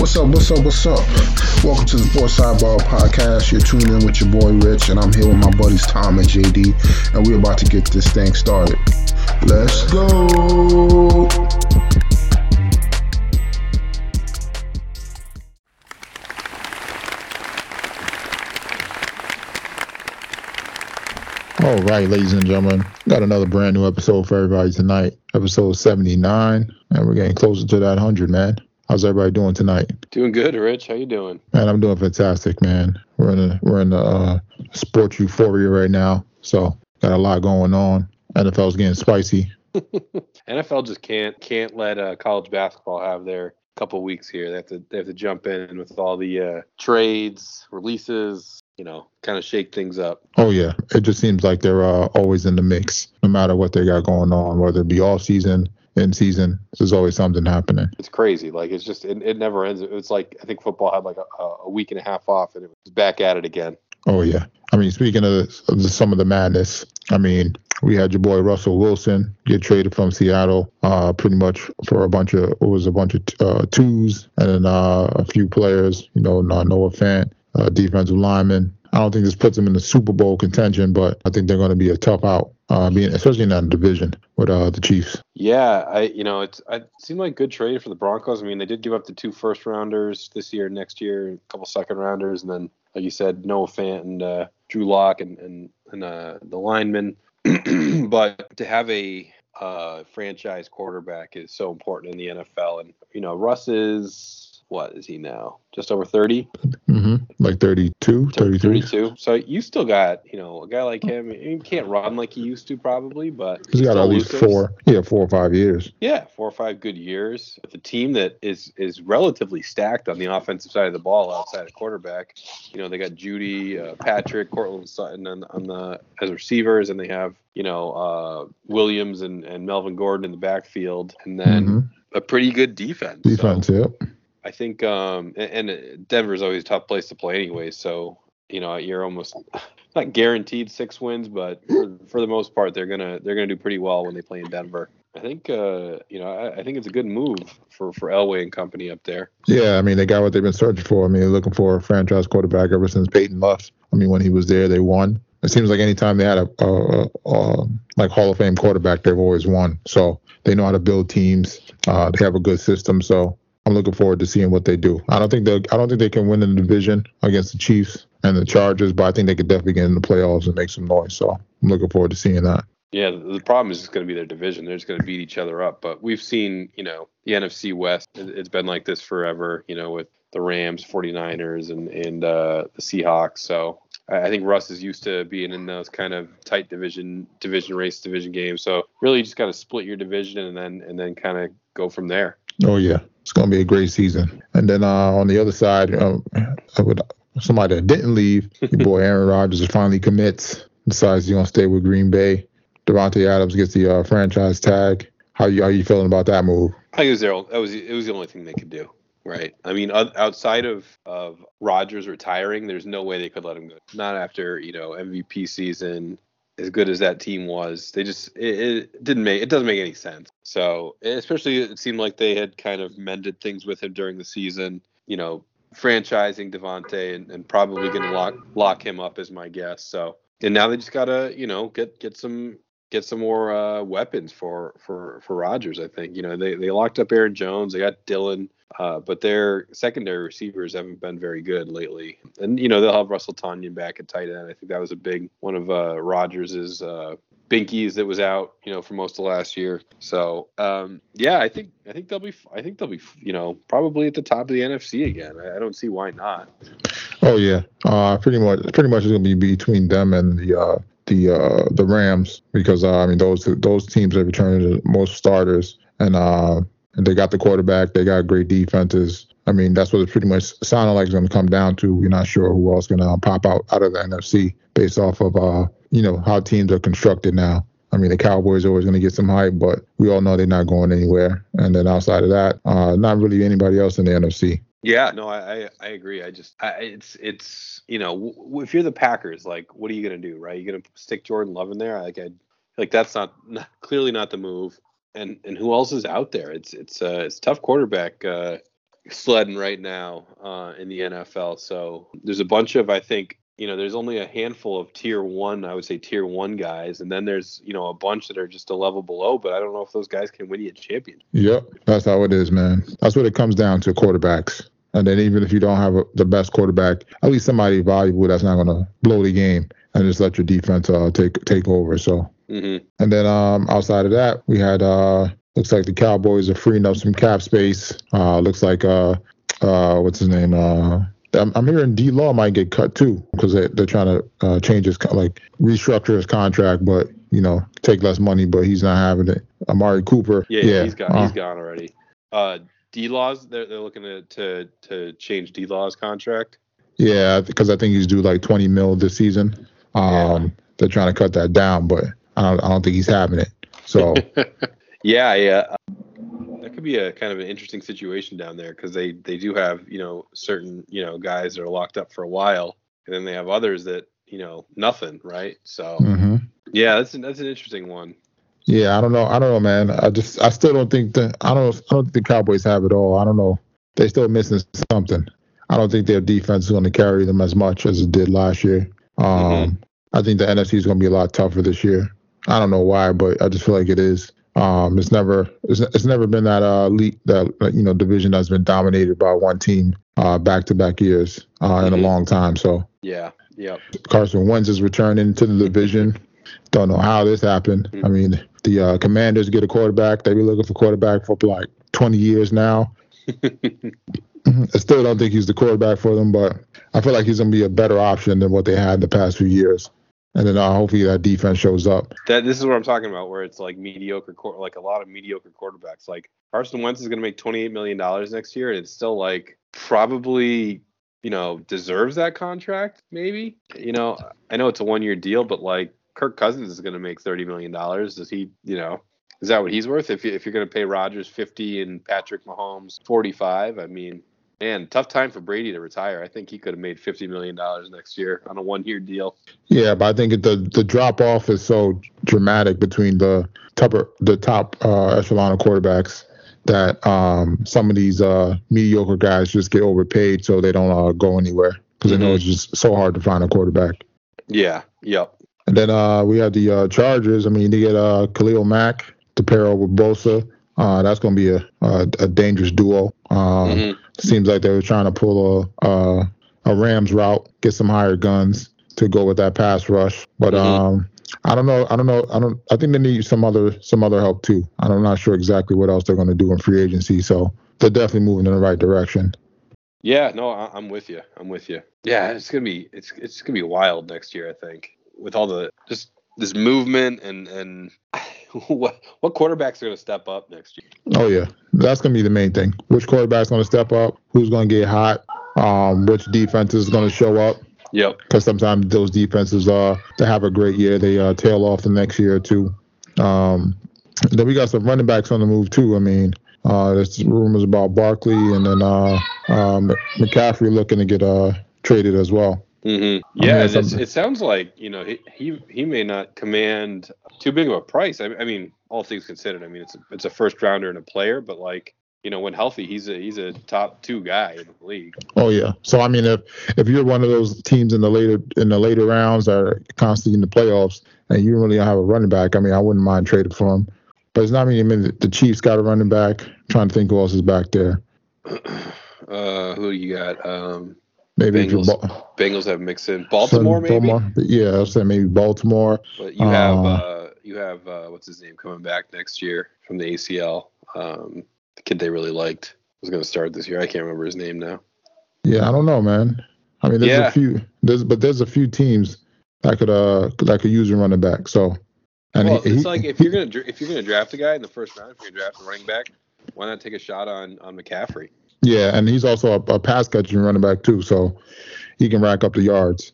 What's up? What's up? What's up? Welcome to the Sports Sidebar Podcast. You're tuning in with your boy Rich, and I'm here with my buddies Tom and JD, and we're about to get this thing started. Let's go. All right, ladies and gentlemen, got another brand new episode for everybody tonight. Episode 79, and we're getting closer to that 100, man. How's everybody doing tonight? Doing good, Rich. How you doing? Man, I'm doing fantastic, man. We're in a we're in the uh, sports euphoria right now, so got a lot going on. NFL's getting spicy. NFL just can't can't let uh, college basketball have their couple weeks here. They have to they have to jump in with all the uh, trades, releases, you know, kind of shake things up. Oh yeah, it just seems like they're uh, always in the mix, no matter what they got going on, whether it be off season, in season. There's always something happening. It's crazy. Like it's just it, it never ends. It's like I think football had like a, a week and a half off, and it was back at it again. Oh yeah. I mean, speaking of, of the, some of the madness, I mean, we had your boy Russell Wilson get traded from Seattle, uh, pretty much for a bunch of it was a bunch of uh, twos and then uh, a few players. You know, Noah Fant, uh, defensive lineman. I don't think this puts them in the Super Bowl contention, but I think they're going to be a tough out, uh, being especially in that division with uh, the Chiefs. Yeah, I you know it's it seemed like good trade for the Broncos. I mean, they did give up the two first rounders this year, next year, a couple second rounders, and then like you said, Noah Fant and uh, Drew Lock and and, and uh, the linemen. but to have a uh, franchise quarterback is so important in the NFL, and you know Russ is what is he now? Just over 30? Mm-hmm. Like 32, 33. 32. So you still got, you know, a guy like him. He can't run like he used to probably, but he's got at least four, yeah, four or five years. Yeah, four or five good years. With a team that is is relatively stacked on the offensive side of the ball outside of quarterback. You know, they got Jeudy, uh, Patrick, Courtland Sutton on, on the as receivers, and they have, you know, uh, Williams and, and Melvin Gordon in the backfield, and then mm-hmm. a pretty good defense. Defense, so. yep. I think, um, and, and Denver's always a tough place to play anyway. So, you know, you're almost not guaranteed six wins, but for, for the most part, they're gonna they're gonna do pretty well when they play in Denver. I think, uh, you know, I, I, think it's a good move for for Elway and company up there. Yeah, I mean, they got what they've been searching for. I mean, they're looking for a franchise quarterback ever since Peyton left. I mean, when he was there, they won. It seems like anytime they had a, a, a like Hall of Fame quarterback, they've always won. So they know how to build teams. Uh, they have a good system. So I'm looking forward to seeing what they do. I don't think they I don't think they can win in the division against the Chiefs and the Chargers, but I think they could definitely get in the playoffs and make some noise. So I'm looking forward to seeing that. Yeah, the problem is it's going to be their division. They're just going to beat each other up. But we've seen, you know, the NFC West. It's been like this forever. You know, with the Rams, 49ers, and and uh, the Seahawks. So I think Russ is used to being in those kind of tight division division race division games. So really, you just got to split your division and then and then kind of go from there. Oh yeah, it's gonna be a great season. And then uh, on the other side, um, would, somebody that didn't leave, your boy Aaron Rodgers finally commits, decides he's gonna stay with Green Bay. Davante Adams gets the uh, franchise tag. How you how you feeling about that move? I was their, that was it was the only thing they could do. Right. I mean, outside of of Rodgers retiring, there's no way they could let him go. Not after you know MVP season, as good as that team was. They just it, it, didn't make it doesn't make any sense. So especially it seemed like they had kind of mended things with him during the season. You know, franchising Davante and, and probably going to lock lock him up as my guess. So and now they just gotta you know get get some get some more uh, weapons for for for Rodgers. I think you know they they locked up Aaron Jones. They got Dillon, Uh, but their secondary receivers haven't been very good lately. And, you know, they'll have Russell Tonyan back at tight end. I think that was a big one of uh, Rodgers's uh, binkies that was out, you know, for most of last year. So, um, yeah, I think I think they'll be I think they'll be, you know, probably at the top of the NFC again. I, I don't see why not. Oh yeah, uh, pretty much pretty much going to be between them and the uh, the uh, the Rams because uh, I mean those those teams have returned most starters and uh, they got the quarterback. They got great defenses. I mean, that's what it pretty much sounded like it's going to come down to. We're not sure who else is going to pop out out of the NFC based off of uh, you know how teams are constructed now. I mean, the Cowboys are always going to get some hype, but we all know they're not going anywhere. And then outside of that, uh, not really anybody else in the NFC. Yeah, no, I I, agree. I just I, it's it's you know w- if you're the Packers, like what are you gonna do, right? You gonna stick Jordan Love in there? Like I like that's not, not clearly not the move and and who else is out there? It's it's uh it's tough quarterback uh sledding right now uh, in the NFL. So there's a bunch of I think you know there's only a handful of tier one I would say tier one guys, and then there's you know a bunch that are just a level below. But I don't know if those guys can win you a championship. Yep, that's how it is, man. That's what it comes down to quarterbacks. And then even if you don't have a, the best quarterback, at least somebody valuable that's not going to blow the game and just let your defense uh, take take over. So, Mm-hmm. and then um, outside of that, we had uh, looks like the Cowboys are freeing up some cap space. Uh, looks like uh, uh, what's his name? Uh, I'm, I'm hearing D Law might get cut too because they, they're trying to uh, change his like restructure his contract, but you know take less money, but he's not having it. Amari Cooper, Yeah, yeah, he's gone. uh, he's gone already. Uh, D Laws, they're they're looking to to to change D Law's contract. Yeah, because I think he's due like 20 mil this season. Um, They're trying to cut that down, but I don't, I don't think he's having it. So Yeah, yeah. Could be a kind of an interesting situation down there because they they do have you know certain you know guys that are locked up for a while, and then they have others that you know nothing, right? So mhm. yeah, that's an, that's an interesting one. yeah, I don't know. I don't know, man. I just I still don't think the I don't I don't think the Cowboys have it all. I don't know. They're still missing something. I don't think their defense is going to carry them as much as it did last year. Um, Mhm. I think the NFC is going to be a lot tougher this year. I don't know why, but I just feel like it is. Um, it's never it's, it's never been that uh elite that you know division that's been dominated by one team uh back to back years uh in a Mhm. long time. So Yeah, yeah. Carson Wentz is returning to the division. Don't know how this happened. I mean, the uh, Commanders get a quarterback. They've been looking for quarterback for like 20 years now. I still don't think he's the quarterback for them, but I feel like he's going to be a better option than what they had in the past few years. And then uh, hopefully that defense shows up. That this is what I'm talking about, where it's like mediocre, like a lot of mediocre quarterbacks. Like Carson Wentz is going to make 28 million dollars next year, and it's still like probably you know deserves that contract. Maybe you know I know it's a one year deal, but like Kirk Cousins is going to make 30 million dollars. Does he? You know, is that what he's worth? If you, if you're going to pay Rodgers 50 and Patrick Mahomes 45, I mean. Man, tough time for Brady to retire. I think he could have made fifty million dollars next year on a one-year deal. Yeah, but I think the the drop off is so dramatic between the top the top uh, echelon of quarterbacks that um, some of these uh, mediocre guys just get overpaid so they don't uh, go anywhere because they know Mhm. it's just so hard to find a quarterback. Yeah. Yep. And then uh, we have the uh, Chargers. I mean, they get uh, Khalil Mack to pair up with Bosa. Uh, that's going to be a, a a dangerous duo. Um, Mhm. Seems like they were trying to pull a a, a Rams route, get some higher guns to go with that pass rush. But Mhm. um, I don't know. I don't know. I don't. I think they need some other some other help too. I'm not sure exactly what else they're going to do in free agency. So they're definitely moving in the right direction. Yeah, no, I, I'm with you. I'm with you. Yeah, it's gonna be it's it's gonna be wild next year. I think with all the just this movement and and what what quarterbacks are gonna step up next year? Oh yeah, that's going to be the main thing. Which quarterback's going to step up? Who's going to get hot? Um, which defense is going to show up? Yep. because sometimes those defenses uh to have a great year they uh tail off the next year or two um then we got some running backs on the move too i mean uh there's rumors about barkley and then uh um mccaffrey looking to get uh traded as well Mm-hmm. Yeah, hearing and it sounds like you know he, he he may not command too big of a price. I, I mean, all things considered, I mean it's a, it's a first rounder and a player, but like you know when healthy, he's a he's a top two guy in the league. oh yeah so i mean if if you're one of those teams in the later in the later rounds that are constantly in the playoffs and you really don't have a running back i mean i wouldn't mind trading for him but it's not many I mean, the chiefs got a running back trying to think who else is back there Uh, who you got? Um, maybe Bengals. Ba- Bengals have Mixon, Baltimore Some- maybe. Baltimore. Yeah, I'll say maybe Baltimore. But you have Uh, uh, you have uh, what's his name coming back next year from the ACL. Um, the kid they really liked was going to start this year. I can't remember his name now. Yeah, I don't know, man. I mean, there's Yeah. a few, there's but there's a few teams that could uh that could use a running back. So, and well, he, it's he- like if you're gonna if you're gonna draft a guy in the first round, if you're gonna draft a running back, why not take a shot on on McCaffrey? yeah, and he's also a, a pass catching running back too, so he can rack up the yards.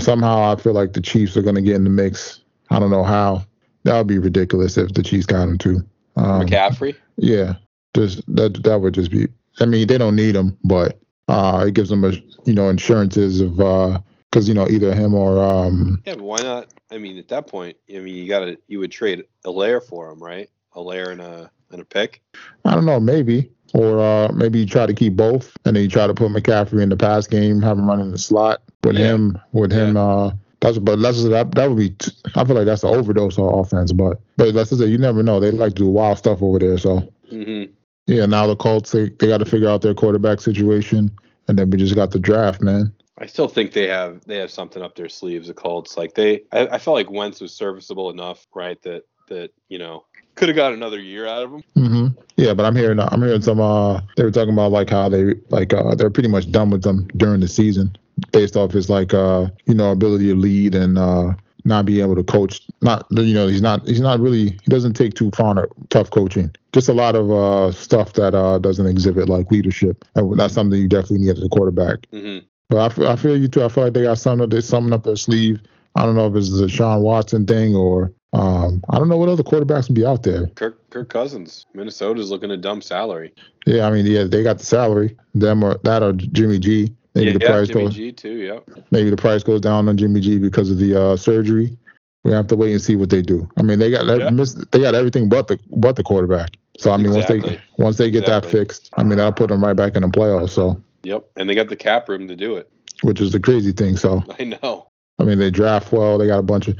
Somehow, I feel like the Chiefs are going to get in the mix. I don't know how. That would be ridiculous if the Chiefs got him too. Um, McCaffrey. Yeah, just that that would just be. I mean, they don't need him, but uh, it gives them a you know insurances of because you know either him or um Yeah, but why not? I mean, at that point, I mean, you gotta you would trade a layer for him, right? A layer and a and a pick. I don't know maybe or uh, maybe you try to keep both, and then you try to put McCaffrey in the pass game, have him running the slot with Yeah. him. With him, uh, that's but that's that that would be. I feel like that's an overdose of offense, but but let's just say you never know. They like to do wild stuff over there, so hmm yeah. Now the Colts they, they got to figure out their quarterback situation, and then we just got the draft, man. I still think they have they have something up their sleeves. The Colts, like they, I, I felt like Wentz was serviceable enough, right? That that you know could have got another year out of him. hmm Yeah, but I'm hearing I'm hearing some uh they were talking about like how they like uh they're pretty much done with them during the season based off his like uh you know ability to lead and uh not be able to coach not you know he's not he's not really he doesn't take too far tough coaching. Just a lot of uh stuff that uh doesn't exhibit like leadership. And that's something you definitely need as a quarterback. Hmm but I feel, I feel you too. I feel like they got something they something up their sleeve. I don't know if it's the Sean Watson thing or um I don't know what other quarterbacks would be out there Kirk Kirk Cousins, Minnesota's looking to dump salary. Yeah, I mean, yeah, they got the salary. Them or that or Jimmy G. Maybe yeah, the yeah, price Jimmy goes. G too. Yep. Maybe the price goes down on Jimmy G because of the uh, surgery. We have to wait and see what they do. I mean, they got Yeah. they got everything but the but the quarterback. So I mean, once they once they get that fixed, I mean, that'll put them right back in the playoffs. So, Yep. And they got the cap room to do it. which is the crazy thing. So, I know. I mean, they draft well. They got a bunch of.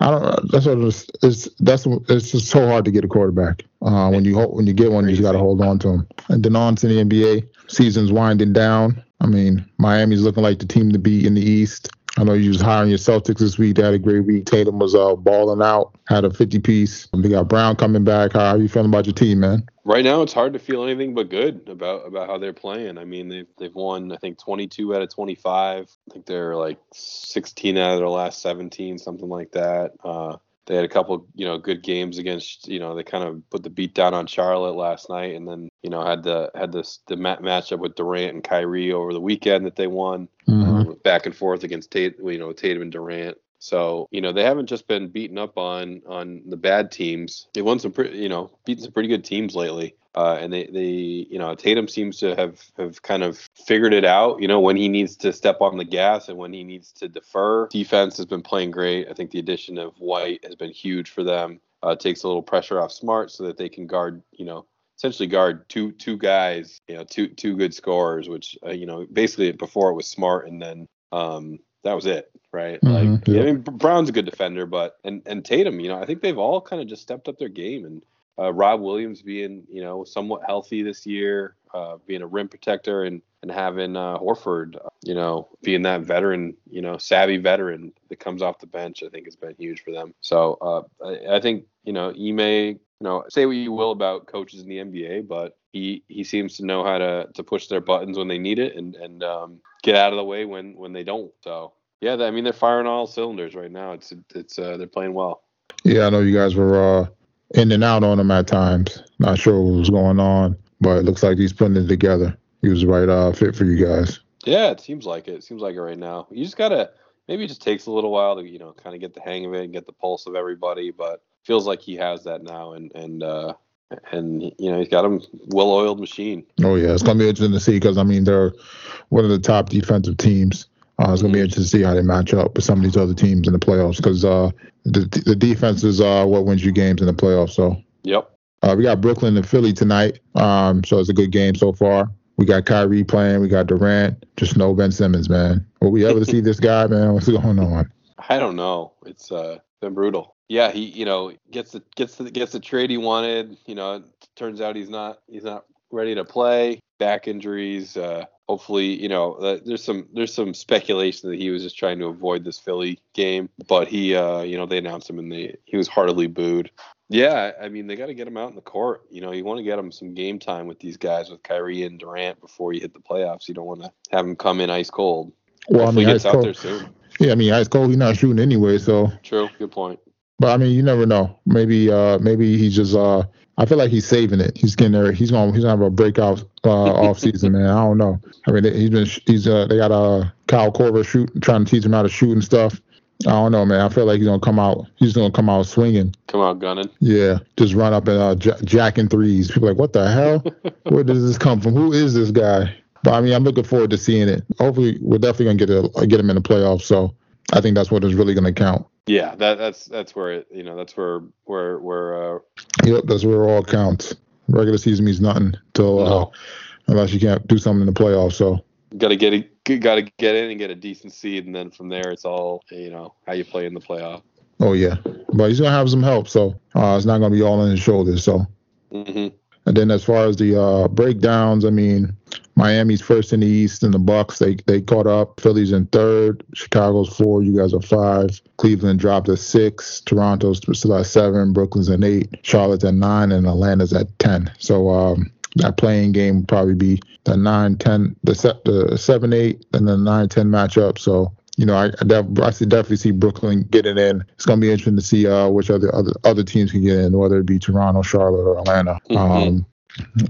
I don't. That's what it's. It's that's it's just so hard to get a quarterback. Uh, when you when you get one, you just got to hold on to him. And on to the NBA. Season's winding down. I mean, Miami's looking like the team to beat in the East. I know you was hiring your Celtics this week. They had a great week. Tatum was uh, balling out. Had a 50 piece. They got Brown coming back. How are you feeling about your team, man? Right now, it's hard to feel anything but good about about how they're playing. I mean, they've they've won I think 22 out of 25. I think they're like 16 out of their last 17, something like that. Uh, they had a couple, you know, good games against, you know, they kind of put the beat down on Charlotte last night, and then, you know, had the had this the mat matchup with Durant and Kyrie over the weekend that they won Mhm. um, back and forth against Tate, you know, Tatum and Durant. So you know they haven't just been beaten up on on the bad teams. They won some pretty, you know, beaten some pretty good teams lately. Uh, and they, they, you know, Tatum seems to have have kind of figured it out. You know, when he needs to step on the gas and when he needs to defer. Defense has been playing great. I think the addition of White has been huge for them. Uh, takes a little pressure off Smart so that they can guard, you know, essentially guard two two guys, you know, two two good scorers, which uh, you know basically before it was Smart and then um, that was it, right? Mhm, Like yeah. I mean, Brown's a good defender, but and and Tatum, you know, I think they've all kind of just stepped up their game and. Uh, Rob Williams being, you know, somewhat healthy this year, uh, being a rim protector, and and having uh, Horford, uh, you know, being that veteran, you know, savvy veteran that comes off the bench, I think has been huge for them. So uh, I, I think, you know, Ime, you know, say what you will about coaches in the NBA, but he he seems to know how to to push their buttons when they need it and and um, get out of the way when when they don't. So yeah, I mean they're firing all cylinders right now. It's it's uh, they're playing well. Yeah, I know you guys were uh, in and out on him at times. Not sure what was going on, but it looks like he's putting it together. He was the right uh, fit for you guys. Yeah, it seems like it. It seems like it right now. You just gotta maybe it just takes a little while to you know kind of get the hang of it and get the pulse of everybody, but feels like he has that now and and uh and you know he's got a well-oiled machine. Oh yeah, it's gonna be interesting to see because I mean they're one of the top defensive teams. Uh, it's gonna be interesting to see how they match up with some of these other teams in the playoffs because uh, the the defense is uh, what wins you games in the playoffs. So Yep. uh, we got Brooklyn and Philly tonight. Um, so it's a good game so far. We got Kyrie playing. We got Durant. Just no Ben Simmons, man. Will we ever see this guy, man? What's going on? I don't know. It's uh been brutal. Yeah, he you know gets the gets the gets the trade he wanted. You know, it turns out he's not he's not ready to play. Back injuries. Uh, hopefully, you know, uh, there's some there's some speculation that he was just trying to avoid this Philly game, but he uh you know they announced him and they he was heartily booed. Yeah, I mean they got to get him out in the court. You know, you want to get him some game time with these guys with Kyrie and Durant before you hit the playoffs. You don't want to have him come in ice cold. Well, I mean, he gets out there soon. Yeah, I mean, ice cold. He's not shooting anyway, so True. Good point. But I mean, you never know. Maybe uh maybe he's just uh I feel like he's saving it. He's getting there. He's gonna he's gonna have a breakout uh off season, man. I don't know. I mean, he's been he's uh they got uh Kyle Korver shoot trying to teach him how to shoot and stuff. I don't know, man. I feel like he's gonna come out. He's gonna come out swinging. Come out gunning. Yeah, just run up and uh, j- jacking threes. People are like, what the hell? Where does this come from? Who is this guy? But I mean, I'm looking forward to seeing it. Hopefully, we're definitely gonna get a get him in the playoffs. So I think that's what is really gonna count. Yeah, that that's that's where it, you know that's where where where uh, Yep, that's where it all counts. regular season means nothing till uh, unless you can't do something in the playoffs. So Got to get it. Got to get in and get a decent seed, and then from there, it's all you know how you play in the playoff. oh yeah, but he's gonna have some help. So uh, it's not gonna be all on his shoulders. So hmm and then as far as the uh, breakdowns, I mean, Miami's first in the East, and the Bucks they they caught up. Philly's in third. Chicago's four. You guys are five. Cleveland dropped to six. Toronto's still at seven. Brooklyn's at eight. Charlotte's at nine, and Atlanta's at ten. So um, that playing game would probably be the nine, ten, the se- the seven, eight, and the nine, ten matchup. So. You know, I I, def- I see- definitely see Brooklyn getting in. It's gonna be interesting to see uh, which other other other teams can get in, whether it be Toronto, Charlotte, or Atlanta. Mhm. Um,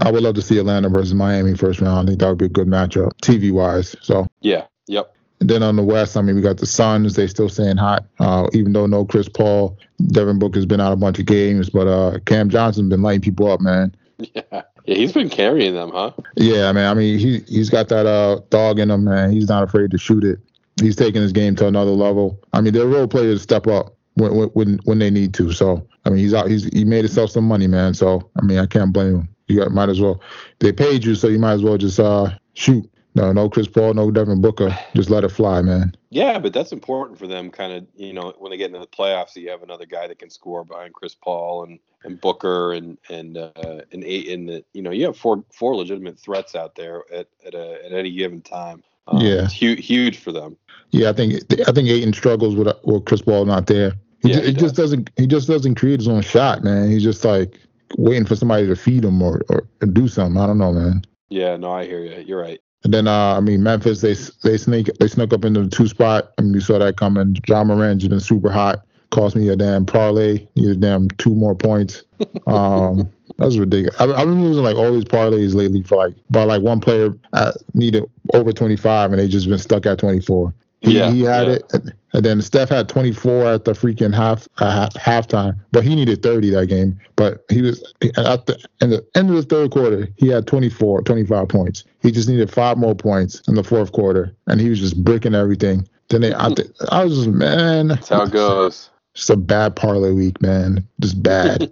I would love to see Atlanta versus Miami first round. I think that would be a good matchup, TV wise. So Yeah. Yep. and then on the West, I mean, we got the Suns. They still staying hot, uh, even though no Chris Paul. Devin Booker's been out a bunch of games, but uh, Cam Johnson's been lighting people up, man. Yeah. Yeah. He's been carrying them, huh? Yeah, man. I mean, he he's got that uh dog in him, man. He's not afraid to shoot it. He's taking his game to another level. I mean, they're role players step up when when when, when they need to. So I mean, he's out. He's he made himself some money, man. So I mean, I can't blame him. You got might as well. They paid you, so you might as well just uh shoot. No, no Chris Paul, no Devin Booker. Just let it fly, man. Yeah, but that's important for them. Kind of, you know, when they get into the playoffs, you have another guy that can score behind Chris Paul and, and Booker and and uh, and eight in the, you know, you have four four legitimate threats out there at at, a, at any given time. Um, Yeah. it's huge huge for them. Yeah, I think I think Ayton struggles with with Chris Paul not there. He, Yeah, he he just doesn't he just doesn't create his own shot, man. He's just like waiting for somebody to feed them or, or, or do something. I don't know, man. Yeah, no, I hear you. You're right. And then uh, I mean Memphis, they they sneak they snuck up into the two spot. I mean you saw that coming. Ja Morant's been super hot. Cost me a damn parlay. Needed damn two more points. Um, that's ridiculous. I, I've been losing like all these parlays lately for like by like one player uh, needed over 25 and they just been stuck at 24. He, Yeah, he had yeah. it, and then Steph had 24 at the freaking half uh, halftime, but he needed 30 that game. But he was at the in the end of the third quarter, he had 24, 25 points. He just needed five more points in the fourth quarter, and he was just bricking everything. Then they, I, th- I was just man, That's how it goes. Just a bad parlay week, man. Just bad.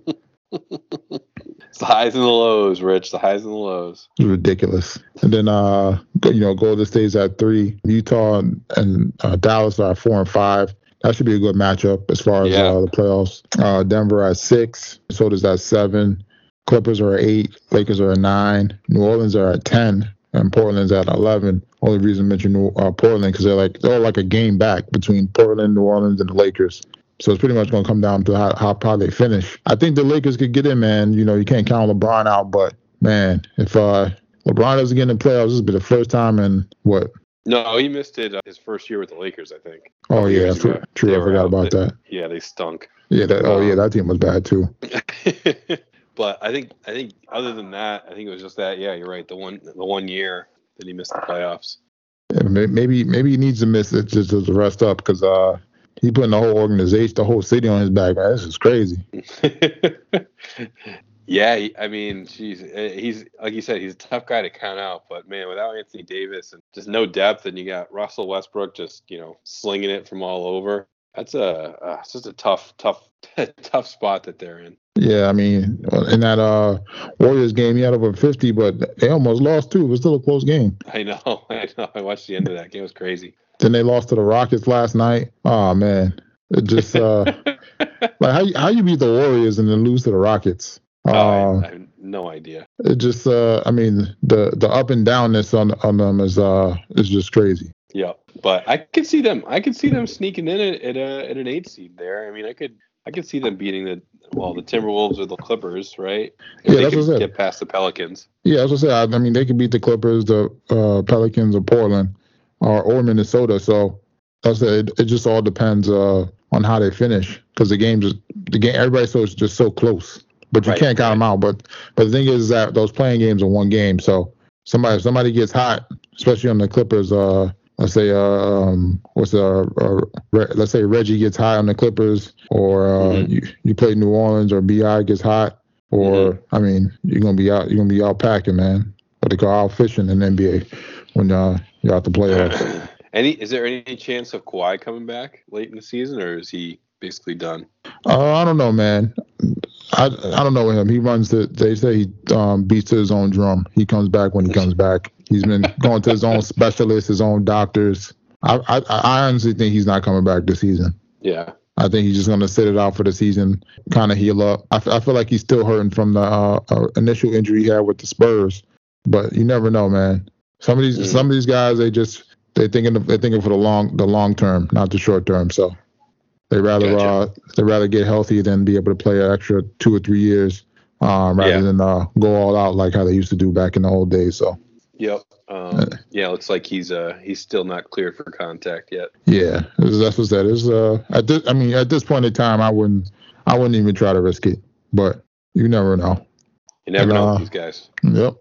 The highs and the lows, Rich. The highs and the lows. Ridiculous. And then, uh, you know, Golden State's at three. Utah and, and uh, Dallas are at four and five. That should be a good matchup as far as Yeah. uh, the playoffs. Uh, Denver at six. Minnesota's at seven. Clippers are at eight. Lakers are at nine. New Orleans are at ten. And Portland's at eleven. Only reason I mention New- uh, Portland because they're like they're like a game back between Portland, New Orleans, and the Lakers. So it's pretty much going to come down to how, how how they finish. I think the Lakers could get in, man. You know, you can't count LeBron out, but man, if uh, LeBron doesn't get in the playoffs, this will be the first time in what? No, he missed it uh, his first year with the Lakers, I think. Oh yeah, true. true. I forgot about They- that. Yeah, they stunk. Yeah, that. Oh yeah, Um, that team was bad too. but I think I think other than that, I think it was just that. Yeah, you're right. The one the one year that he missed the playoffs. Yeah, maybe maybe he needs to miss it just to rest up because uh, he putting the whole organization, the whole city on his back. Man, this is crazy. yeah, I mean, geez, eh, he's like you said, he's a tough guy to count out. But man, without Anthony Davis and just no depth, and you got Russell Westbrook just you know slinging it from all over. That's a uh, it's just a tough, tough, tough spot that they're in. Yeah, I mean, in that uh Warriors game, he had over 50, but they almost lost too. It was still a close game. I know, I know. I watched the end of that game. It was crazy. Then they lost to the Rockets last night. Oh man, it just uh like how you- how you beat the Warriors and then lose to the Rockets. Oh, Uh, I, I have no idea. it just uh I mean the the up and downness on on them is uh is just crazy. Yeah, but I could see them. I could see them sneaking in at, at a at an eight seed there. I mean, I could I could see them beating the well the Timberwolves or the Clippers, right? If Yeah, they that's could what I said. get past the Pelicans. Yeah, that's what I said, I, I mean they could beat the Clippers, the uh, Pelicans, or Portland, or or Minnesota. So I said it, it just all depends uh, on how they finish because the games the game everybody so it's just so close, but you Right, can't count them out. But but the thing is that those playing games are one game, so somebody if somebody gets hot, especially on the Clippers. Uh, let's say uh, um, what's uh, uh let's say Reggie gets hot on the Clippers, or uh, Mhm. you you play New Orleans, or Bi gets hot, or Mm-hmm. I mean you're gonna be out you're gonna be out packing, man. What they call out fishing in the NBA when uh, you're out the playoffs. any is there any chance of Kawhi coming back late in the season, or is he basically done? Uh, I don't know, man. I I don't know him. He runs the. They say he um, beats to his own drum. He comes back when he comes back. He's been going to his own specialists, his own doctors. I, I I honestly think he's not coming back this season. Yeah. I think he's just going to sit it out for the season, kind of heal up. I, f- I feel like he's still hurting from the uh, uh, initial injury he had with the Spurs, but you never know, man. Some of these Mm. some of these guys they just they thinking of, they thinking for the long the long term, not the short term. So they rather Gotcha. uh they rather get healthy than be able to play an extra two or three years, um, rather Yeah. than uh, go all out like how they used to do back in the old days. So Yep. Um, yeah, looks like he's uh he's still not cleared for contact yet. yeah, that's what that is. Uh, at this, I mean, at this point in time, I wouldn't I wouldn't even try to risk it, but you never know. You never And, know uh, these guys. Yep.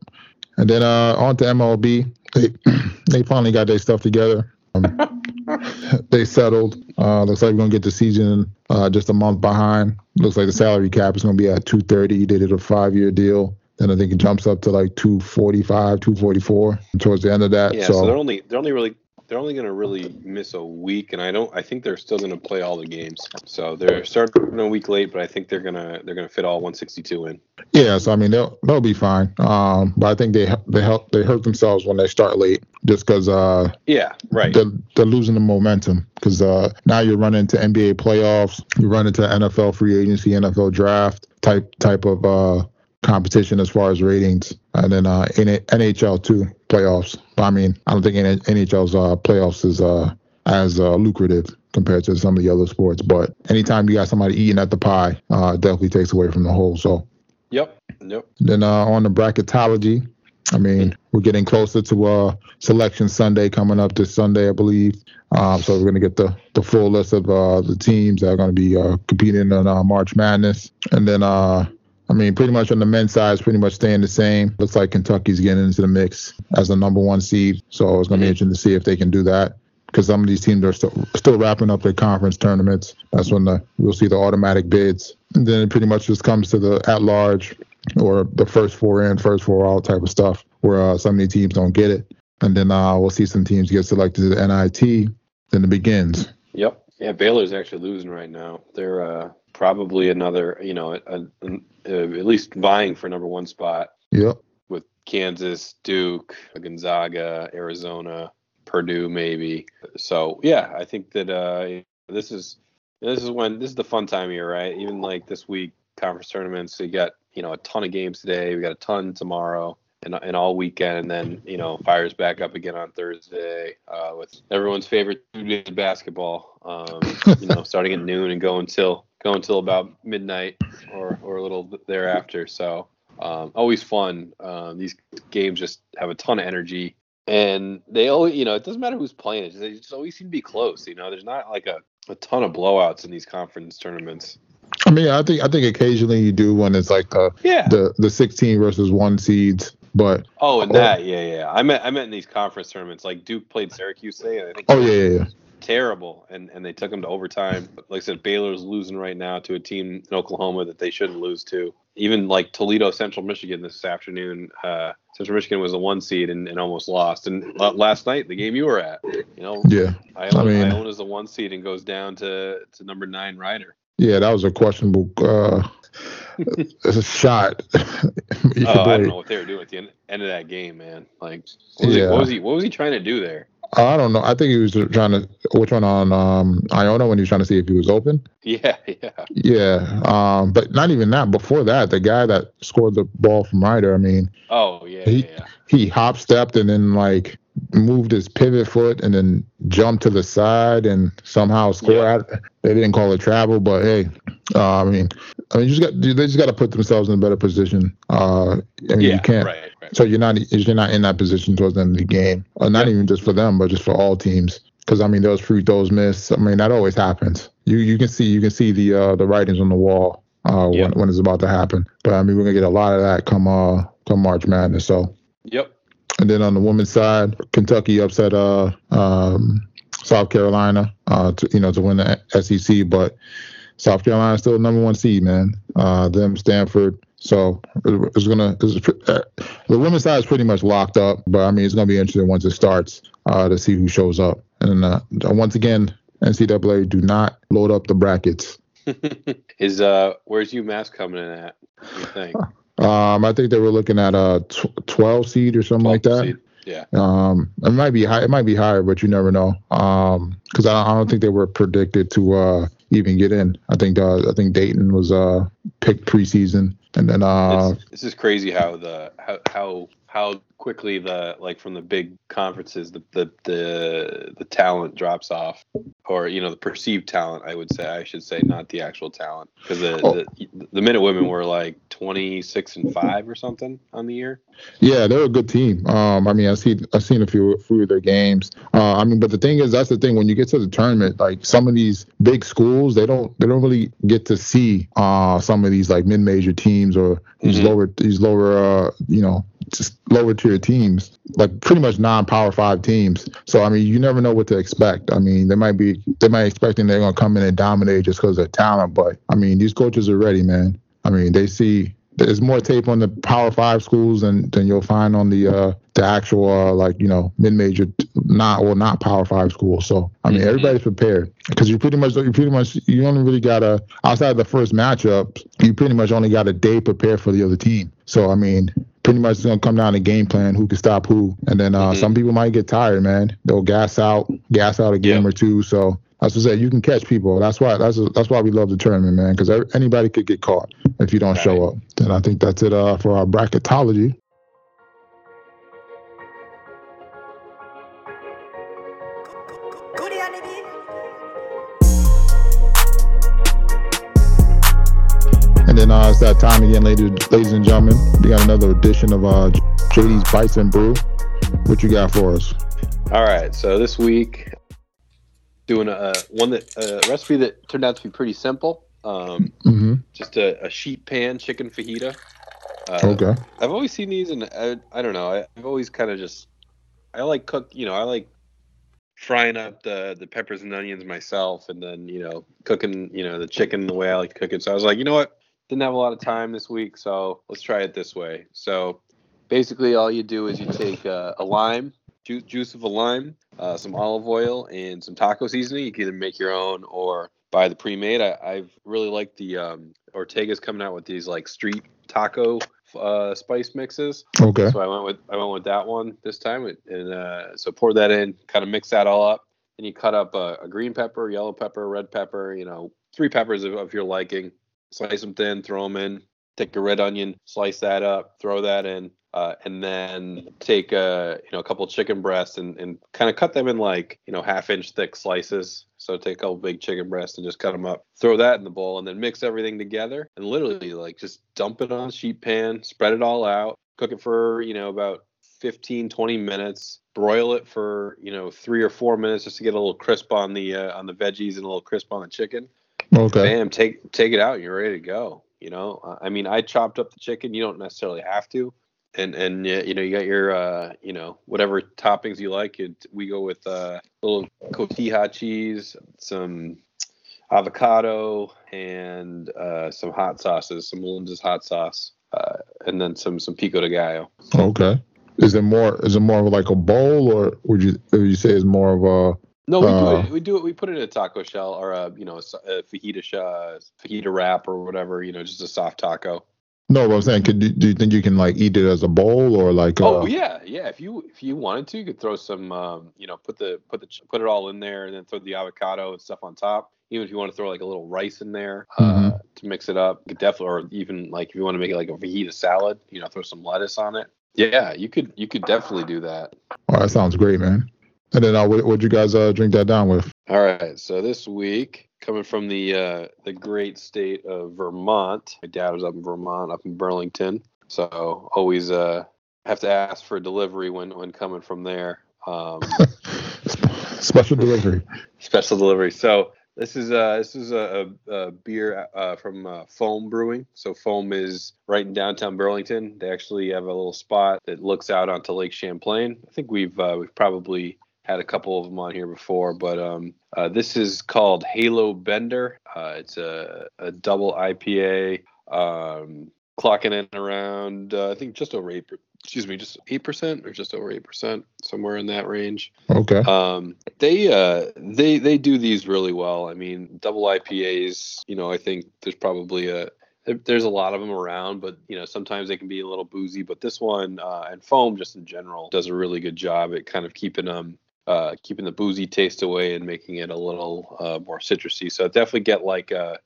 And then uh, on to MLB. They they finally got their stuff together. Um, they settled. Uh, looks like we're gonna get the season uh, just a month behind. Looks like the salary cap is gonna be at 230. They did a five year deal. Then I think it jumps up to like 245, 244 towards the end of that. Yeah, so, they're only they're only really they're only gonna really miss a week, and I don't I think they're still gonna play all the games. So they're starting a week late, but I think they're gonna they're gonna fit all 162 in. Yeah, so I mean they'll they'll be fine. Um, but I think they they help they hurt themselves when they start late, just because uh Yeah, right. they're, they're losing the momentum because uh, now you're running into NBA playoffs, you run into NFL free agency, NFL draft type type of uh, competition as far as ratings, and then uh, N- NHL too playoffs. But I mean, I don't think NHL's uh, playoffs is uh, as uh, lucrative compared to some of the other sports. But anytime you got somebody eating at the pie, uh, definitely takes away from the whole. So Yep. Yep. then uh, on the bracketology, I mean, we're getting closer to uh, Selection Sunday coming up this Sunday, I believe. Um, so we're going to get the, the full list of uh, the teams that are going to be uh, competing in uh, March Madness. And then, uh, I mean, pretty much on the men's side, it's pretty much staying the same. Looks like Kentucky's getting into the mix as the number one seed. So it's going to be interesting to see if they can do that. Because some of these teams are still still wrapping up their conference tournaments. That's when the, we'll see the automatic bids. And then it pretty much just comes to the at large or the first four in, first four out type of stuff, where uh, some of these teams don't get it. And then uh, we'll see some teams get selected to the NIT. Then it begins. Yep. Yeah, Baylor's actually losing right now. They're uh, probably another, you know, a, a, a- at least vying for number one spot Yep. with Kansas, Duke, Gonzaga, Arizona, Purdue, maybe. So yeah, I think that uh, this is this is when this is the fun time here, right? Even like this week, conference tournaments. We got you know a ton of games today. We got a ton tomorrow. And, and all weekend, and then you know fires back up again on Thursday uh, with everyone's favorite two days of basketball. Um, you know, starting at noon and going till going till about midnight or or a little thereafter. So um, always fun. Um, these games just have a ton of energy, and they always, you know, it doesn't matter who's playing it. They just always seem to be close. You know, there's not like a, a ton of blowouts in these conference tournaments. I mean, I think I think occasionally you do when it's like the Yeah. the the 16 versus one seeds, but Oh, and Oh. that, yeah, yeah. I meant I meant in these conference tournaments, like Duke played Syracuse today, and I think oh yeah, yeah, yeah. Terrible, and and they took them to overtime. But like I said, Baylor's losing right now to a team in Oklahoma that they shouldn't lose to. Even like Toledo, Central Michigan this afternoon. Uh, Central Michigan was the one seed and, and almost lost. And la- last night, the game you were at, you know, Yeah, Iona, I mean- Iona is the one seed and goes down to to number nine Rider. yeah. That was a questionable uh, it's a shot. Oh, I don't know what they were doing at the end, end of that game, man. Like, what was, he, what was he? What was he trying to do there? I don't know. I think he was trying to which one on um Iona when he was trying to see if he was open. Yeah, yeah. Yeah, um, but not even that. Before that, the guy that scored the ball from Rider, I mean, Oh, yeah, He- yeah. he hop stepped and then like moved his pivot foot and then jumped to the side and somehow score Yeah. They didn't call it travel, but hey, uh, I mean, I mean, you just got they just got to put themselves in a better position. Uh, I mean, yeah, you can't. right. So you're not you're not in that position towards the end of the game, or not Yeah. even just for them, but just for all teams. Because I mean, those free throws missed. I mean, that always happens. You you can see you can see the uh, the writings on the wall uh, Yeah. when when it's about to happen. But I mean, we're gonna get a lot of that come uh come March Madness. So Yep. and then on the women's side, Kentucky upset uh um South Carolina uh to you know to win the SEC, but South Carolina is still the number one seed, man. Uh, them Stanford. So it's gonna. It's, uh, the women's side is pretty much locked up, but I mean it's gonna be interesting once it starts uh, to see who shows up. And uh, once again, NCAA do not load up the brackets. Is uh, where's UMass coming in at? You think? Um, I think they were looking at a tw- 12 seed or something like that. Seed? Yeah. Um, it might be high. It might be higher, but you never know. Um, because I, I don't think they were predicted to uh even get in. I think uh, I think Dayton was uh picked preseason, and then uh this is crazy how the how how how quickly the like from the big conferences the the the, the talent drops off or you know the perceived talent I would say I should say not the actual talent because the, Oh. the the Minutewomen were like 26 and 5 or something on the year yeah, they're a good team. Um, I mean, I see I've seen a few few of their games. Uh, I mean, but the thing is, that's the thing when you get to the tournament, like some of these big schools, they don't they don't really get to see uh some of these like mid major teams or these Mhm. lower these lower uh you know lower tier teams, like pretty much non power five teams. So I mean, you never know what to expect. I mean, they might be they might expecting they're gonna come in and dominate just because of talent, but I mean, these coaches are ready, man. I mean, they see there's more tape on the Power Five schools than than you'll find on the uh the actual uh, like you know mid major not or not Power Five schools. So I mean, Mhm. everybody's prepared because you pretty much you pretty much you only really got a outside of the first matchup, you pretty much only got a day prepared for the other team. So I mean. Pretty much it's gonna come down to game plan, who can stop who, and then uh, Mhm. some people might get tired, man. They'll gas out, gas out a game Yeah. or two. So that's what I said. You can catch people. That's why. That's that's why we love the tournament, man. Because anybody could get caught if you don't show up. Then I think that's it uh, for our bracketology. And then uh, it's that time again, ladies, ladies and gentlemen. We got another edition of uh, JD's Bison Brew. What you got for us? all right so this week doing a one that a recipe that turned out to be pretty simple um hmm just a, a sheet pan chicken fajita uh, Okay. I've always seen these, and I, I don't know. I, I've always kind of just, I like cook. You know, I like frying up the the peppers and onions myself, and then you know cooking, you know, the chicken the way I like to cook it. So I was like, you know what? Didn't have a lot of time this week, so let's try it this way. So basically, all you do is you take uh, a lime, ju- juice of a lime, uh, some olive oil, and some taco seasoning. You can either make your own or buy the pre-made. I, I've really liked the um, Ortega's coming out with these like street taco uh, spice mixes. Okay. So I went with I went with that one this time, and uh, so pour that in, kind of mix that all up. and you cut up a, a green pepper, yellow pepper, red pepper. You know, three peppers of, of your liking. Slice them thin, throw them in. Take a red onion, slice that up, throw that in, uh, and then take a you know a couple chicken breasts and, and kind of cut them in like you know half inch thick slices. So take a couple big chicken breasts and just cut them up. Throw that in the bowl and then mix everything together and literally like just dump it on a sheet pan, spread it all out, cook it for you know about 15 20 minutes broil it for you know three or four minutes just to get a little crisp on the uh, on the veggies and a little crisp on the chicken Okay. bam take take it out and you're ready to go you know Uh, i mean i chopped up the chicken you don't necessarily have to and and you know you got your uh you know whatever toppings you like it we go with uh little cotija cheese some avocado and uh some hot sauces some Melinda's hot sauce uh and then some some pico de gallo Okay. Is it more? Is it more of like a bowl, or would you would you say it's more of a? No, we do Uh, it. We do it. We put it in a taco shell or a you know a, fajita fajita wrap or whatever. You know, just a soft taco. No, what I'm saying, could you, do you think you can like eat it as a bowl or like? Uh, oh yeah, yeah. If you if you wanted to, you could throw some. Um, you know, put the put the put it all in there and then throw the avocado and stuff on top. Even if you want to throw like a little rice in there uh, Mhm. to mix it up, you could definitely. Or even like if you want to make it like a fajita salad, you know, throw some lettuce on it. Yeah, you could you could definitely do that. Oh, that sounds great, man. And then uh, what would you guys uh, drink that down with? All right, so this week, coming from the uh, the great state of Vermont, my dad was up in Vermont, up in Burlington, so always uh, have to ask for delivery when when coming from there. Um, Special delivery. special delivery. So this is uh this is a, a, a beer uh, from uh, Foam Brewing. So Foam is right in downtown Burlington. They actually have a little spot that looks out onto Lake Champlain. I think we've uh, we've probably had a couple of them on here before, but um, uh, this is called Halo Bender. Uh, it's a, a double IPA, um, clocking in around uh, I think just over eight excuse me, just eight percent or just over eight percent, somewhere in that range. Okay. Um, they uh, they they do these really well. I mean, double IPAs. You know, I think there's probably a there's a lot of them around, but you know sometimes they can be a little boozy. But this one uh, and foam just in general does a really good job at kind of keeping them. Uh, keeping the boozy taste away and making it a little uh, more citrusy. So definitely get like a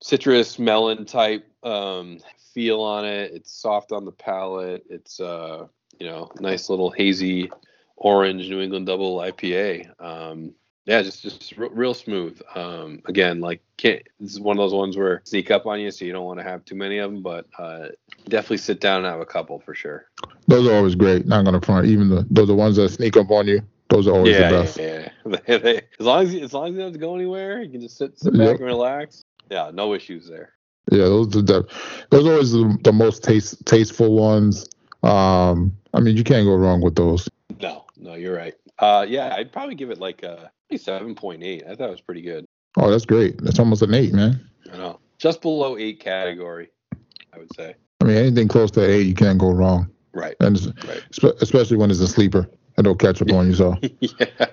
citrus melon type um, feel on it. It's soft on the palate. It's uh, you know nice little hazy orange New England double IPA. Um, yeah, just just real, real smooth. Um, again, like can't. This is one of those ones where sneak up on you, so you don't want to have too many of them. But uh, definitely sit down and have a couple for sure. Those are always great. Not gonna front. Even the those are ones that sneak up on you. Those are always yeah, the best. yeah, yeah. They- they- as long as you, as long as you don't have to go anywhere, you can just sit sit back Yep. and relax. Yeah, no issues there. Yeah, those are the, those are always the, the most taste tasteful ones. Um, I mean, you can't go wrong with those. No, no, you're right. Uh, yeah, I'd probably give it like a seven point eight. I thought it was pretty good. Oh, that's great. That's almost an eight, man. I know, just below eight category, I would say. I mean, anything close to eight, you can't go wrong. Right, And right. spe- especially when it's a sleeper, it'll catch on you. So yeah.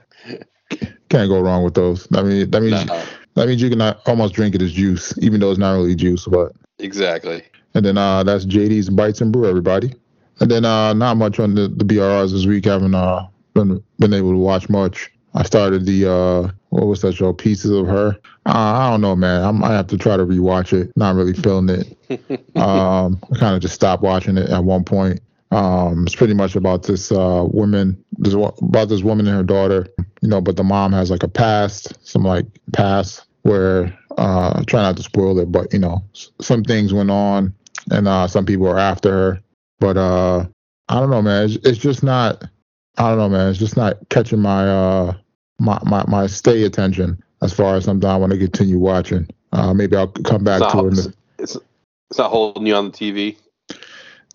can't go wrong with those. I mean, that means No, that means you can almost drink it as juice, even though it's not really juice. But exactly. and then uh, that's JD's Bites and Brew, everybody. And then uh, not much on the, the BRRs this week. Haven't uh, been been able to watch much. I started the uh, what was that show? Pieces of Her. Uh, I don't know, man. I might have to try to rewatch it. Not really feeling it. um, I kind of just stopped watching it at one point. Um, it's pretty much about this uh, woman, this, about this woman and her daughter. You know, but the mom has like a past, some like past where uh, try not to spoil it, but you know, some things went on, and uh, some people are after her. But uh, I don't know, man. It's, it's just not. I don't know, man. It's just not catching my uh my my, my stay attention as far as something I want to continue watching. Uh, maybe I'll come back It's to not, it. it's, it's not holding you on the TV.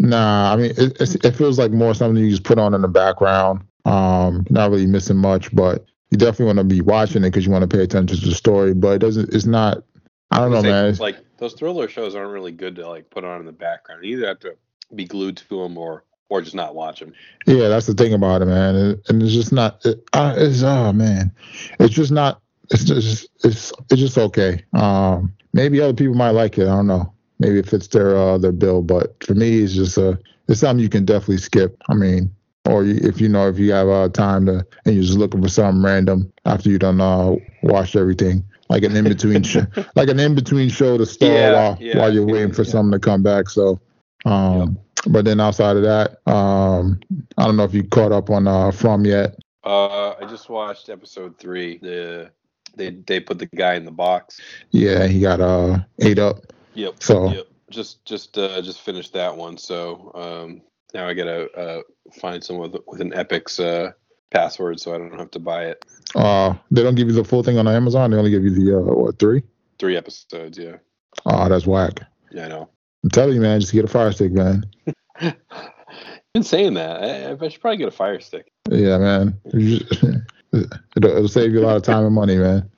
Nah, I mean it, it feels like more something you just put on in the background. Um, not really missing much, but you definitely want to be watching it because you want to pay attention to the story. But it doesn't. It's not. I don't know, man. It's- Like those thriller shows aren't really good to like put on in the background. You either have to be glued to them or or just not watch them. Yeah, that's the thing about it, man. And, and it's just not. It, uh, it's oh man, it's just not. It's just it's it's just okay. Um, maybe other people might like it. I don't know. Maybe it fits their uh their bill, but for me, it's just a it's something you can definitely skip. I mean, or you, if you know if you have uh, time to and you're just looking for something random after you done uh watched everything, like an in between sh- like an in between show to stall Yeah, while yeah, while you're waiting for yeah. something to come back. So, um, but then outside of that, um, I don't know if you caught up on uh from yet. Uh, I just watched episode three. The they they put the guy in the box. Yeah, he got uh ate up. Yep. So Yep. Just just uh just finished that one. So um now I gotta uh find someone with with an Epix uh password so I don't have to buy it. uh they don't give you the full thing on Amazon. They only give you the uh what three? Three episodes. Yeah. Oh, that's whack. Yeah, I know. I'm telling you, man, just get a fire stick, man. Been saying that. I, I should probably get a fire stick. Yeah, man. It'll, it'll save you a lot of time and money, man.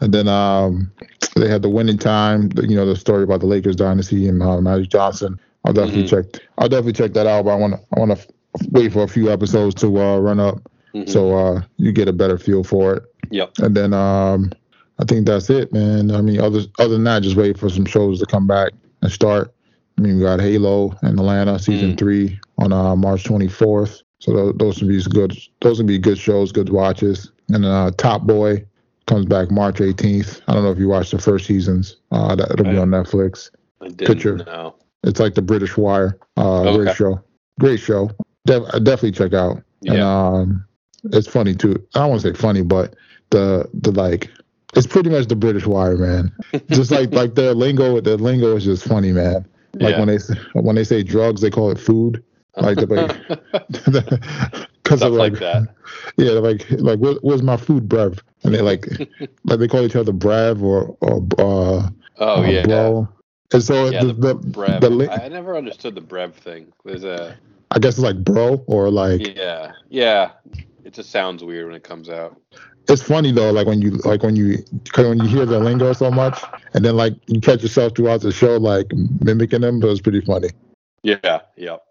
And then um, they had the winning time. You know the story about the Lakers dynasty and uh, Magic Johnson. I'll definitely Mhm. check. I'll definitely check that out. But I want to. I want to wait for a few episodes to uh, run up Mhm. so uh, you get a better feel for it. Yep. And then um, I think that's it, man. I mean, other other than that, just wait for some shows to come back and start. I mean, we got Halo and Atlanta season Mm. three on uh, March 24th. So those, those would be good. Those would be good shows, good watches. And uh, Top Boy comes back March 18th. I don't know if you watched the first seasons. Uh, that, it'll be on Netflix. I didn't Picture. know. It's like the British Wire. Uh, Okay. Great show. Great show. Def- definitely check out. And Yeah. um, it's funny too. I don't want to say funny, but the the like it's pretty much the British Wire, man. Just like like their lingo, their lingo is just funny, man. Like Yeah. when they when they say drugs, they call it food. Like the because like, like that. yeah, like like where, where's my food, brev? And they like like they call each other brev or or uh, Oh uh, yeah. bro. And so Yeah, the, the, Brev. the li- I I never understood the Brev thing. There's a I guess it's like bro or like yeah, yeah. It just sounds weird when it comes out. it's funny though, like when you like when you cause when you hear the lingo so much, and then like you catch yourself throughout the show like mimicking them, but it's pretty funny. Yeah, yep.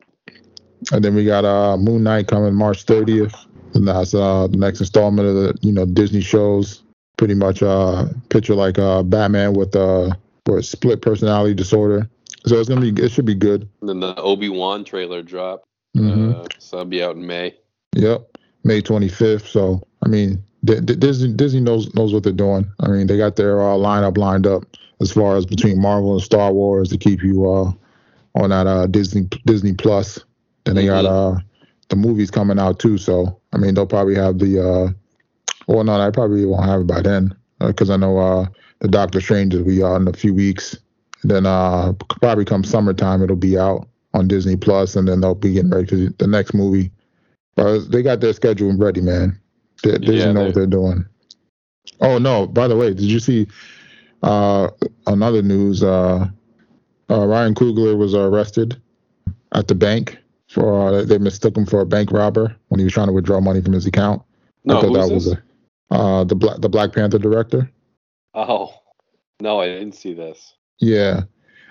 And then we got uh, Moon Knight coming March 30th, and that's uh, the next installment of the you know Disney shows. Pretty much uh, picture like uh, Batman with uh, with split personality disorder. So it's gonna be it should be good. And then the Obi Wan trailer drop. Mhm. Uh, so that'll be out in May. Yep, May 25th. So I mean, D- D- Disney Disney knows knows what they're doing. I mean, they got their uh, lineup lined up as far as between Marvel and Star Wars to keep you uh, on that uh, Disney Disney Plus. Then they got uh, the movies coming out too. So I mean, they'll probably have the. Uh, well, no, I probably won't have it by then because I know uh, the Doctor Strange will be out in a few weeks. then uh, probably come summertime, it'll be out on Disney Plus, and then they'll be getting ready for the next movie. But they got their schedule ready, man. They, Disney Yeah, know they- what they're doing. Oh no! By the way, did you see uh, another news? Uh, uh, Ryan Coogler was arrested at the bank for uh, they mistook him for a bank robber when he was trying to withdraw money from his account. No, I thought that was this? a uh, the Black the Black Panther director. Oh, no, I didn't see this. Yeah,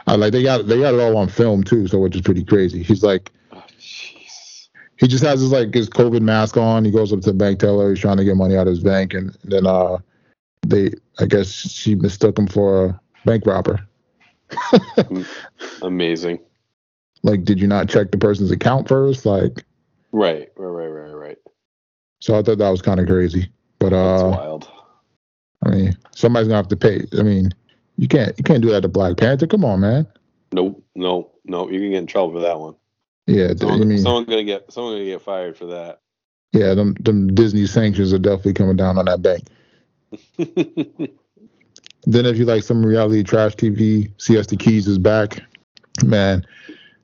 uh, like they got they got it all on film too, so which is pretty crazy. He's like Oh, jeez. he just has his like his COVID mask on. He goes up to the bank teller. He's trying to get money out of his bank, and then uh, they I guess she mistook him for a bank robber. Amazing. Like, did you not check the person's account first? Like, Right, right, right, right, right. so I thought that was kind of crazy. But That's uh, wild. I mean, somebody's gonna have to pay. I mean, you can't you can't do that to Black Panther. Come on, man. Nope, no, no. You can get in trouble for that one. Yeah, th- I mean, someone gonna get someone's gonna get fired for that. yeah, them them Disney sanctions are definitely coming down on that bank. Then if you like some reality trash TV, Siesta Keys is back. Man,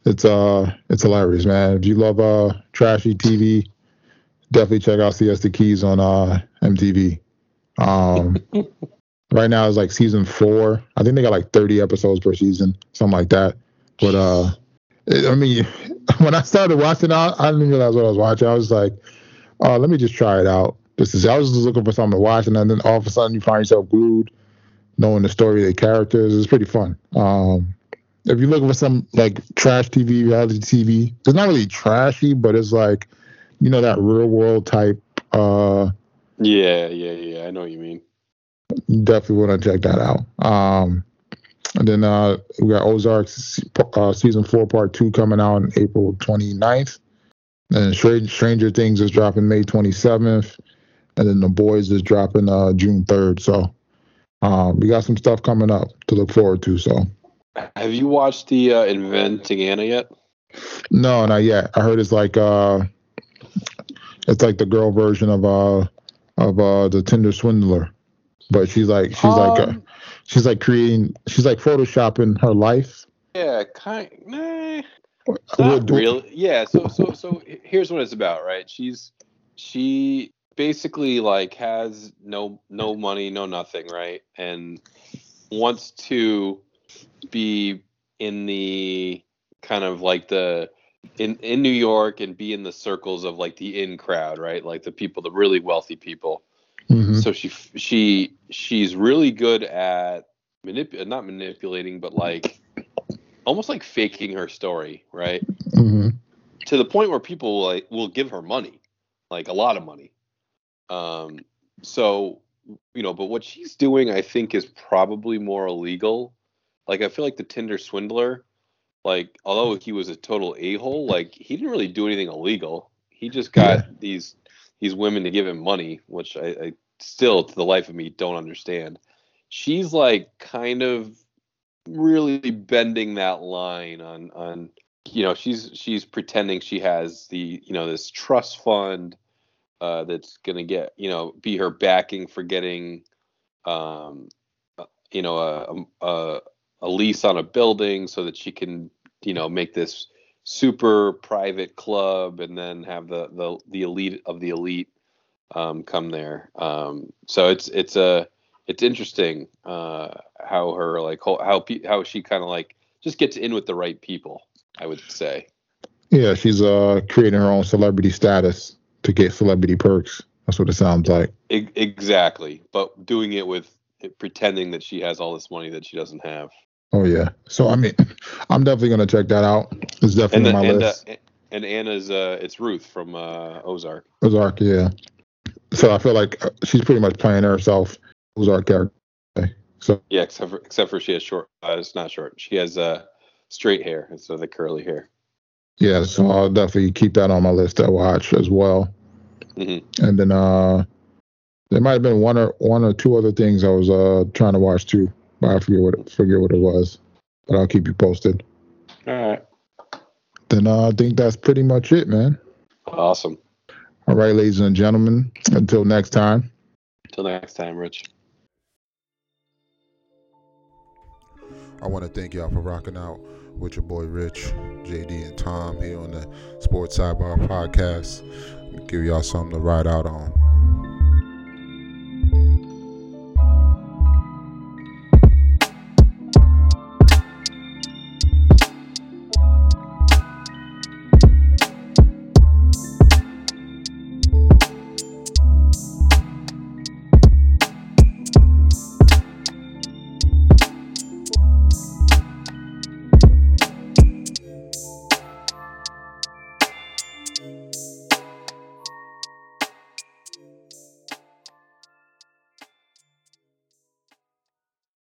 it's uh it's hilarious, man. If you love uh trashy TV, definitely check out Siesta Keys on uh MTV. Um right now it's like season four. I think they got like 30 episodes per season, something like that. But uh it- I mean when I started watching it, I I didn't realize what I was watching. I was like, oh, let me just try it out. This is I was just looking for something to watch, and then all of a sudden you find yourself glued, knowing the story of the characters. It's pretty fun. Um, if you're looking for some like trash TV, reality TV, it's not really trashy, but it's like, you know, that real world type. Uh, yeah, yeah, yeah. I know what you mean. definitely want to check that out. Um, and then uh, we got Ozark uh, season four, part two coming out on April 29th. And Str- Stranger Things is dropping May 27th. And then The Boys is dropping uh, June 3rd. So um, we got some stuff coming up to look forward to. So Have you watched the uh, Inventing Anna yet? no, not yet. I heard it's like uh, it's like the girl version of uh of uh the Tinder swindler, but she's like she's like uh, Um, she's like creating she's like photoshopping her life. yeah, kind. Nah, not really. Yeah. So, so, so here's what it's about, right? She's she basically like has no no money, no nothing, right? And wants to be in the kind of like the in in New York and be in the circles of like the in crowd, right? Like the people, the really wealthy people. Mhm. So she she she's really good at manip not manipulating, but like almost like faking her story, right? Mhm. To the point where people like will give her money, like a lot of money. Um, so you know, but what she's doing, I think, is probably more illegal. Like I feel like the Tinder swindler, like although he was a total a hole, like he didn't really do anything illegal. He just got Yeah. these these women to give him money, which I, I still to the life of me don't understand. She's like kind of really bending that line on on you know she's she's pretending she has the you know this trust fund uh, that's gonna get you know be her backing for getting um uh, you know a, a a lease on a building so that she can you know make this super private club and then have the the, the elite of the elite um, come there um, so it's it's a it's interesting uh, how her like how pe- how she kind of like just gets in with the right people i would say Yeah, she's uh creating her own celebrity status to get celebrity perks. That's what it sounds like. Exactly but doing it with pretending that she has all this money that she doesn't have Oh yeah. So I mean, I'm definitely gonna check that out. It's and definitely on my and, uh, list. and Anna's uh, it's Ruth from uh, Ozark. Ozark, yeah. So I feel like uh, she's pretty much playing herself, Ozark character. So Yeah, except for except for she has short. Uh, it's not short. She has uh, straight hair instead of the curly hair. yeah, so I'll definitely keep that on my list to watch as well. hmm And then uh there might have been one or one or two other things I was uh trying to watch too, I forget what forget what it was. But I'll keep you posted. All right. Then uh, I think that's pretty much it, man. Awesome. All right, ladies and gentlemen. Until next time. Until next time, Rich. I want to thank y'all for rocking out with your boy Rich, JD, and Tom here on the Sports Sidebar Podcast. Give y'all something to ride out on.